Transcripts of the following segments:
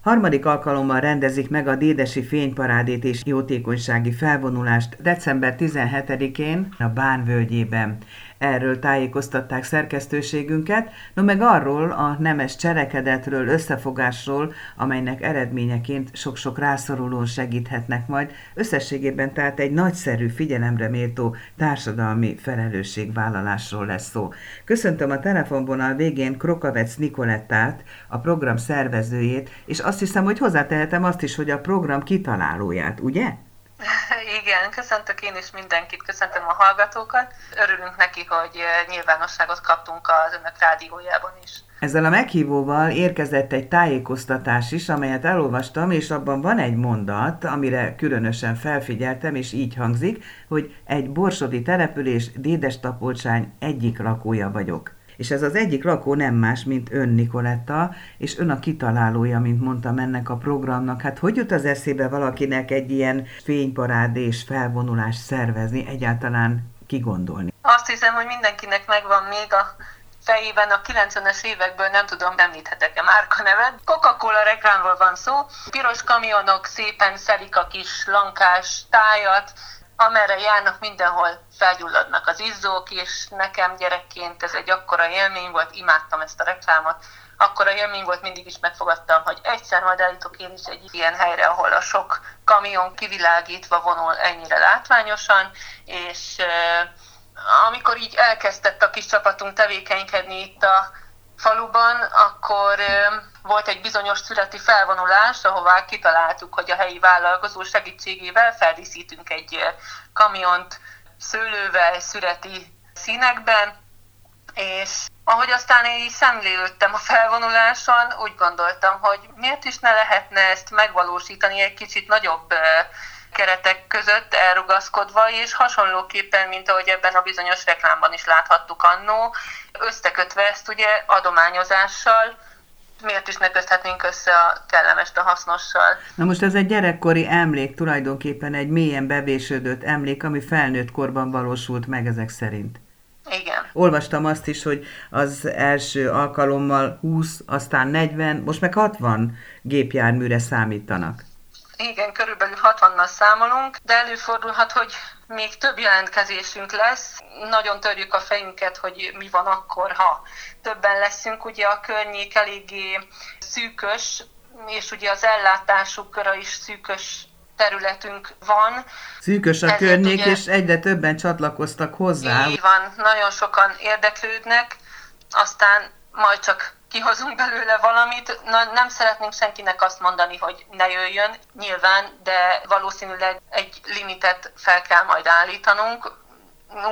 Harmadik alkalommal rendezik meg a Dédesi Fényparádét és jótékonysági felvonulást december 17-én a Bánvölgyében. Erről tájékoztatták szerkesztőségünket, no meg arról a nemes cselekedetről, összefogásról, amelynek eredményeként sok-sok rászorulón segíthetnek majd. Összességében tehát egy nagyszerű, figyelemre méltó társadalmi felelősségvállalásról lesz szó. Köszöntöm a telefonvonal végén Krokavec Nikolettát, a program szervezőjét, és azt hiszem, hogy hozzátehetem azt is, hogy a program kitalálóját, ugye? Igen, köszöntök én is mindenkit, köszöntöm a hallgatókat. Örülünk neki, hogy nyilvánosságot kaptunk az önök rádiójában is. Ezzel a meghívóval érkezett egy tájékoztatás is, amelyet elolvastam, és abban van egy mondat, amire különösen felfigyeltem, és így hangzik, hogy egy borsodi település Dédestapolcsány egyik lakója vagyok és ez az egyik lakó nem más, mint ön Nikoletta, és ön a kitalálója, mint mondtam ennek a programnak. Hát hogy jut az eszébe valakinek egy ilyen fényparád és felvonulás szervezni, egyáltalán kigondolni? Azt hiszem, hogy mindenkinek megvan még a fejében a 90-es évekből nem tudom, említhetek-e márka nevet. Coca-Cola reklámról van szó. Piros kamionok szépen szelik a kis lankás tájat, amerre járnak, mindenhol felgyulladnak az izzók, és nekem gyerekként ez egy akkora élmény volt, imádtam ezt a reklámot, akkora élmény volt, mindig is megfogadtam, hogy egyszer majd eljutok én is egy ilyen helyre, ahol a sok kamion kivilágítva vonul ennyire látványosan, és amikor így elkezdett a kis csapatunk tevékenykedni itt a faluban, akkor volt egy bizonyos születi felvonulás, ahová kitaláltuk, hogy a helyi vállalkozó segítségével feldíszítünk egy kamiont szőlővel, szüreti színekben, és ahogy aztán én így szemlélődtem a felvonuláson, úgy gondoltam, hogy miért is ne lehetne ezt megvalósítani egy kicsit nagyobb keretek között elrugaszkodva, és hasonlóképpen, mint ahogy ebben a bizonyos reklámban is láthattuk annó, összekötve ezt ugye adományozással, miért is ne közthetnénk össze a kellemest a hasznossal. Na most ez egy gyerekkori emlék, tulajdonképpen egy mélyen bevésődött emlék, ami felnőtt korban valósult meg ezek szerint. Igen. Olvastam azt is, hogy az első alkalommal 20, aztán 40, most meg 60 gépjárműre számítanak. Igen, körülbelül 60-nal számolunk, de előfordulhat, hogy még több jelentkezésünk lesz. Nagyon törjük a fejünket, hogy mi van akkor, ha többen leszünk. Ugye a környék eléggé szűkös, és ugye az ellátásukra is szűkös területünk van. Szűkös a Ezért környék, ugye, és egyre többen csatlakoztak hozzá. Így van, nagyon sokan érdeklődnek, aztán majd csak kihozunk belőle valamit. Na, nem szeretnénk senkinek azt mondani, hogy ne jöjjön, nyilván, de valószínűleg egy limitet fel kell majd állítanunk.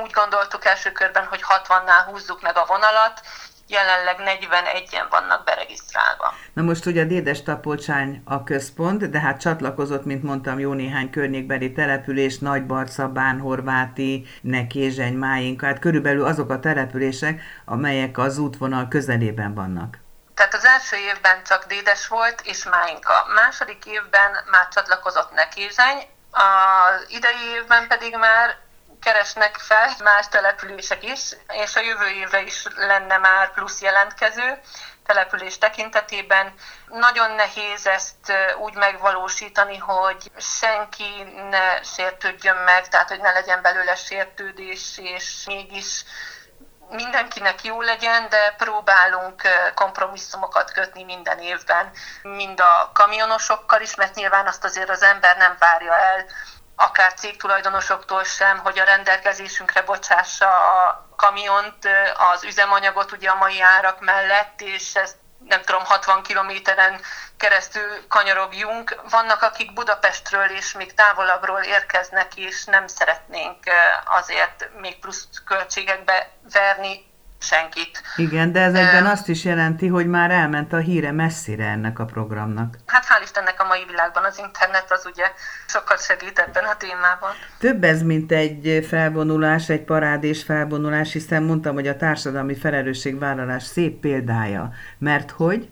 Úgy gondoltuk első körben, hogy 60-nál húzzuk meg a vonalat, jelenleg 41-en vannak beregisztrálva. Na most ugye a Dédes Tapolcsány a központ, de hát csatlakozott, mint mondtam, jó néhány környékbeli település, Nagybarca, Bánhorváti, Nekézseny, Máinka, hát körülbelül azok a települések, amelyek az útvonal közelében vannak. Tehát az első évben csak Dédes volt, és Máinka. Második évben már csatlakozott Nekézseny, az idei évben pedig már keresnek fel más települések is, és a jövő évre is lenne már plusz jelentkező település tekintetében. Nagyon nehéz ezt úgy megvalósítani, hogy senki ne sértődjön meg, tehát hogy ne legyen belőle sértődés, és mégis mindenkinek jó legyen, de próbálunk kompromisszumokat kötni minden évben, mind a kamionosokkal is, mert nyilván azt azért az ember nem várja el, akár cégtulajdonosoktól sem, hogy a rendelkezésünkre bocsássa a kamiont, az üzemanyagot ugye a mai árak mellett, és ezt nem tudom, 60 kilométeren keresztül kanyarogjunk. Vannak, akik Budapestről és még távolabbról érkeznek, és nem szeretnénk azért még plusz költségekbe verni senkit. Igen, de ez egyben azt is jelenti, hogy már elment a híre messzire ennek a programnak. Hát hál' Istennek a mai világban az internet az ugye sokat segít ebben a témában. Több ez, mint egy felvonulás, egy parádés felvonulás, hiszen mondtam, hogy a társadalmi felelősségvállalás szép példája. Mert hogy?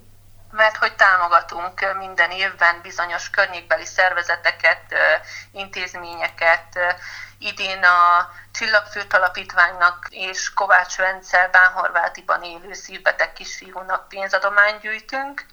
Mert hogy támogatunk minden évben bizonyos környékbeli szervezeteket, intézményeket, Idén a Csillagfőt Alapítványnak és Kovács Vence Bánhorvátiban élő szívbeteg kisfiúnak pénzadományt gyűjtünk.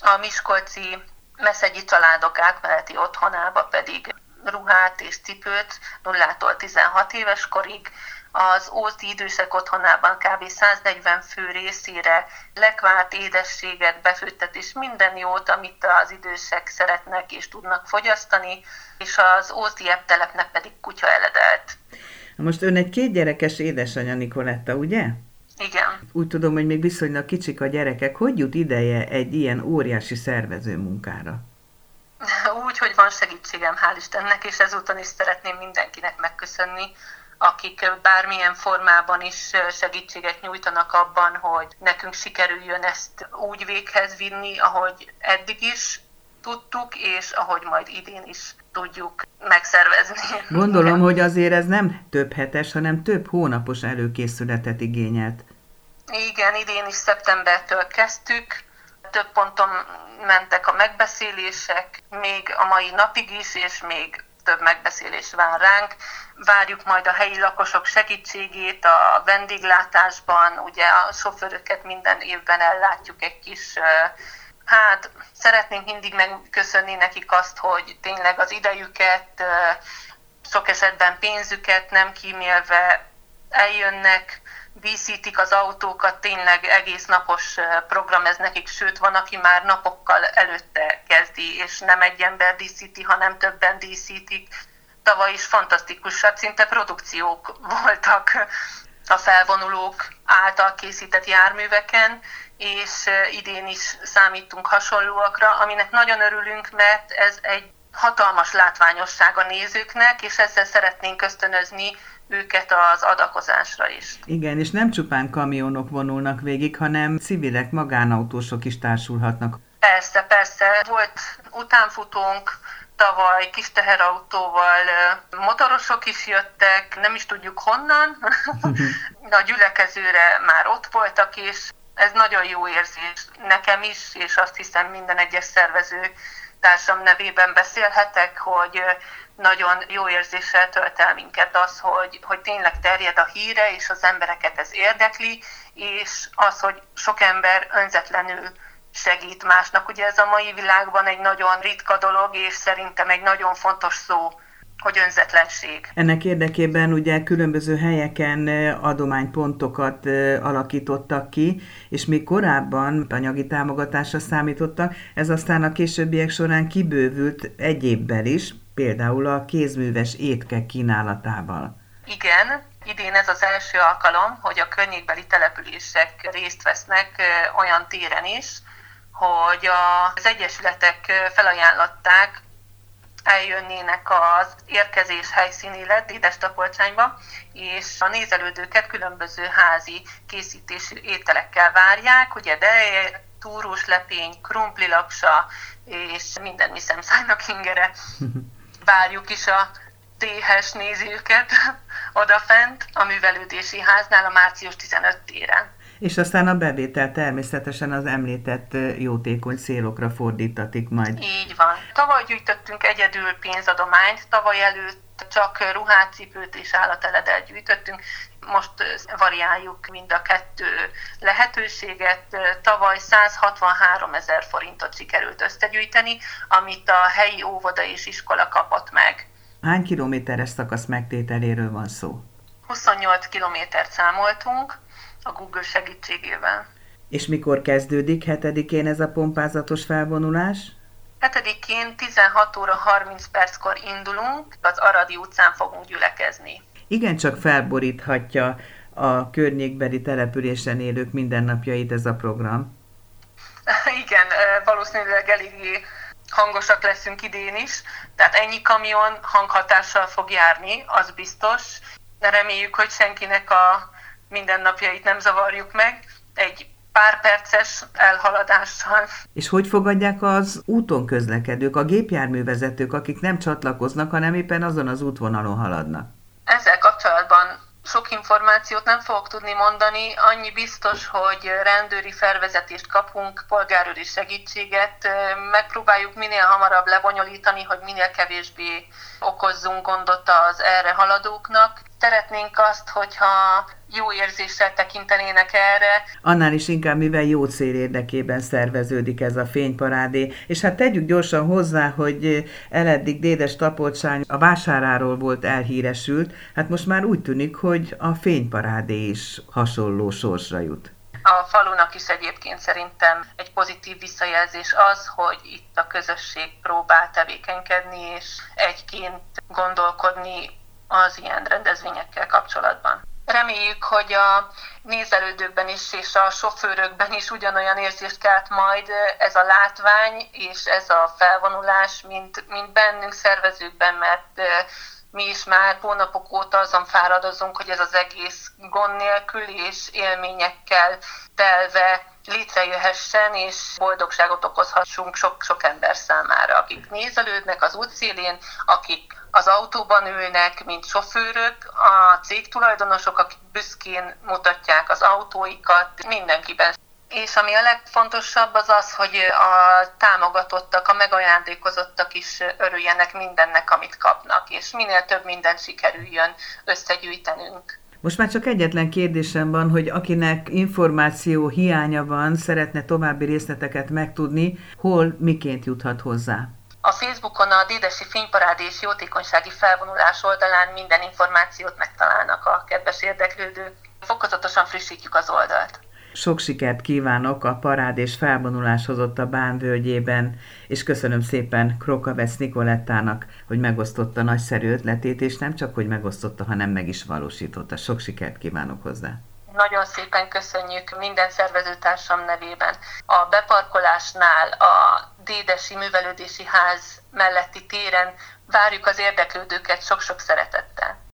A Miskolci Meszegyi családok átmeneti otthonába pedig ruhát és cipőt 0-tól 16 éves korig, az Ózdi idősek otthonában kb. 140 fő részére lekvárt édességet, befőttet és minden jót, amit az idősek szeretnek és tudnak fogyasztani, és az Ózdi telepnek pedig kutya eledelt. Most ön egy két gyerekes édesanyja Nikoletta, ugye? Igen. Úgy tudom, hogy még viszonylag kicsik a gyerekek. Hogy jut ideje egy ilyen óriási szervező munkára? Úgy, hogy van segítségem, hál' Istennek, és ezúton is szeretném mindenkinek megköszönni, akik bármilyen formában is segítséget nyújtanak abban, hogy nekünk sikerüljön ezt úgy véghez vinni, ahogy eddig is tudtuk, és ahogy majd idén is tudjuk megszervezni. Gondolom, hogy azért ez nem több hetes, hanem több hónapos előkészületet igényelt. Igen, idén is szeptembertől kezdtük, több ponton mentek a megbeszélések, még a mai napig is, és még több megbeszélés vár ránk. Várjuk majd a helyi lakosok segítségét a vendéglátásban, ugye a sofőröket minden évben ellátjuk egy kis Hát szeretnénk mindig megköszönni nekik azt, hogy tényleg az idejüket, sok esetben pénzüket nem kímélve eljönnek, díszítik az autókat, tényleg egész napos program ez nekik, sőt van, aki már napokkal előtte kezdi, és nem egy ember díszíti, hanem többen díszítik. Tavaly is fantasztikus, hát szinte produkciók voltak a felvonulók által készített járműveken, és idén is számítunk hasonlóakra, aminek nagyon örülünk, mert ez egy hatalmas látványosság a nézőknek, és ezzel szeretnénk ösztönözni őket az adakozásra is. Igen, és nem csupán kamionok vonulnak végig, hanem civilek, magánautósok is társulhatnak. Persze, persze. Volt utánfutónk, tavaly kis teherautóval motorosok is jöttek, nem is tudjuk honnan. a gyülekezőre már ott voltak, és ez nagyon jó érzés nekem is, és azt hiszem minden egyes szervező társam nevében beszélhetek, hogy nagyon jó érzéssel tölt el minket az, hogy, hogy tényleg terjed a híre, és az embereket ez érdekli, és az, hogy sok ember önzetlenül segít másnak. Ugye ez a mai világban egy nagyon ritka dolog, és szerintem egy nagyon fontos szó hogy önzetlenség. Ennek érdekében ugye különböző helyeken adománypontokat alakítottak ki, és még korábban anyagi támogatásra számítottak, ez aztán a későbbiek során kibővült egy évvel is, például a kézműves étkek kínálatával. Igen, idén ez az első alkalom, hogy a környékbeli települések részt vesznek olyan téren is, hogy az egyesületek felajánlották eljönnének az érkezés helyszínére, Dédestapolcsányba, és a nézelődőket különböző házi készítésű ételekkel várják, ugye de túrós lepény, krumplilaksa, és minden mi szemszájnak ingere. Várjuk is a téhes nézőket odafent a művelődési háznál a március 15 téren és aztán a bevétel természetesen az említett jótékony célokra fordítatik majd. Így van. Tavaly gyűjtöttünk egyedül pénzadományt, tavaly előtt csak ruhát, cipőt és állateledet gyűjtöttünk. Most variáljuk mind a kettő lehetőséget. Tavaly 163 ezer forintot sikerült összegyűjteni, amit a helyi óvoda és iskola kapott meg. Hány kilométeres szakasz megtételéről van szó? 28 kilométert számoltunk, a Google segítségével. És mikor kezdődik hetedikén ez a pompázatos felvonulás? Hetedikén 16 óra 30 perckor indulunk, az Aradi utcán fogunk gyülekezni. Igen, csak felboríthatja a környékbeli településen élők mindennapjait ez a program. Igen, valószínűleg eléggé hangosak leszünk idén is, tehát ennyi kamion hanghatással fog járni, az biztos. Reméljük, hogy senkinek a mindennapjait nem zavarjuk meg, egy pár perces elhaladással. És hogy fogadják az úton közlekedők, a gépjárművezetők, akik nem csatlakoznak, hanem éppen azon az útvonalon haladnak? Ezzel kapcsolatban sok információt nem fogok tudni mondani, annyi biztos, hogy rendőri felvezetést kapunk, polgárőri segítséget, megpróbáljuk minél hamarabb lebonyolítani, hogy minél kevésbé okozzunk gondot az erre haladóknak, Szeretnénk azt, hogyha jó érzéssel tekintenének erre. Annál is inkább, mivel jó cél érdekében szerveződik ez a fényparádé. És hát tegyük gyorsan hozzá, hogy eleddig Dédes Tapolcsány a vásáráról volt elhíresült, hát most már úgy tűnik, hogy a fényparádé is hasonló sorsra jut. A falunak is egyébként szerintem egy pozitív visszajelzés az, hogy itt a közösség próbál tevékenykedni, és egyként gondolkodni az ilyen rendezvényekkel kapcsolatban. Reméljük, hogy a nézelődőkben is és a sofőrökben is ugyanolyan érzést kelt majd ez a látvány és ez a felvonulás, mint, mint bennünk szervezőkben, mert mi is már hónapok óta azon fáradozunk, hogy ez az egész gond nélkül és élményekkel telve létrejöhessen, és boldogságot okozhassunk sok-sok ember számára, akik nézelődnek az útszélén, akik az autóban ülnek, mint sofőrök, a cégtulajdonosok, akik büszkén mutatják az autóikat, mindenkiben és ami a legfontosabb az az, hogy a támogatottak, a megajándékozottak is örüljenek mindennek, amit kapnak, és minél több minden sikerüljön összegyűjtenünk. Most már csak egyetlen kérdésem van, hogy akinek információ hiánya van, szeretne további részleteket megtudni, hol, miként juthat hozzá? A Facebookon a Dédesi Fényparád és Jótékonysági Felvonulás oldalán minden információt megtalálnak a kedves érdeklődők. Fokozatosan frissítjük az oldalt. Sok sikert kívánok a parád és felvonulás hozott a Bán völgyében, és köszönöm szépen Krokavec Nikolettának, hogy megosztotta nagyszerű ötletét, és nem csak, hogy megosztotta, hanem meg is valósította. Sok sikert kívánok hozzá! Nagyon szépen köszönjük minden szervezőtársam nevében. A beparkolásnál, a Dédesi Művelődési Ház melletti téren várjuk az érdeklődőket sok-sok szeretettel.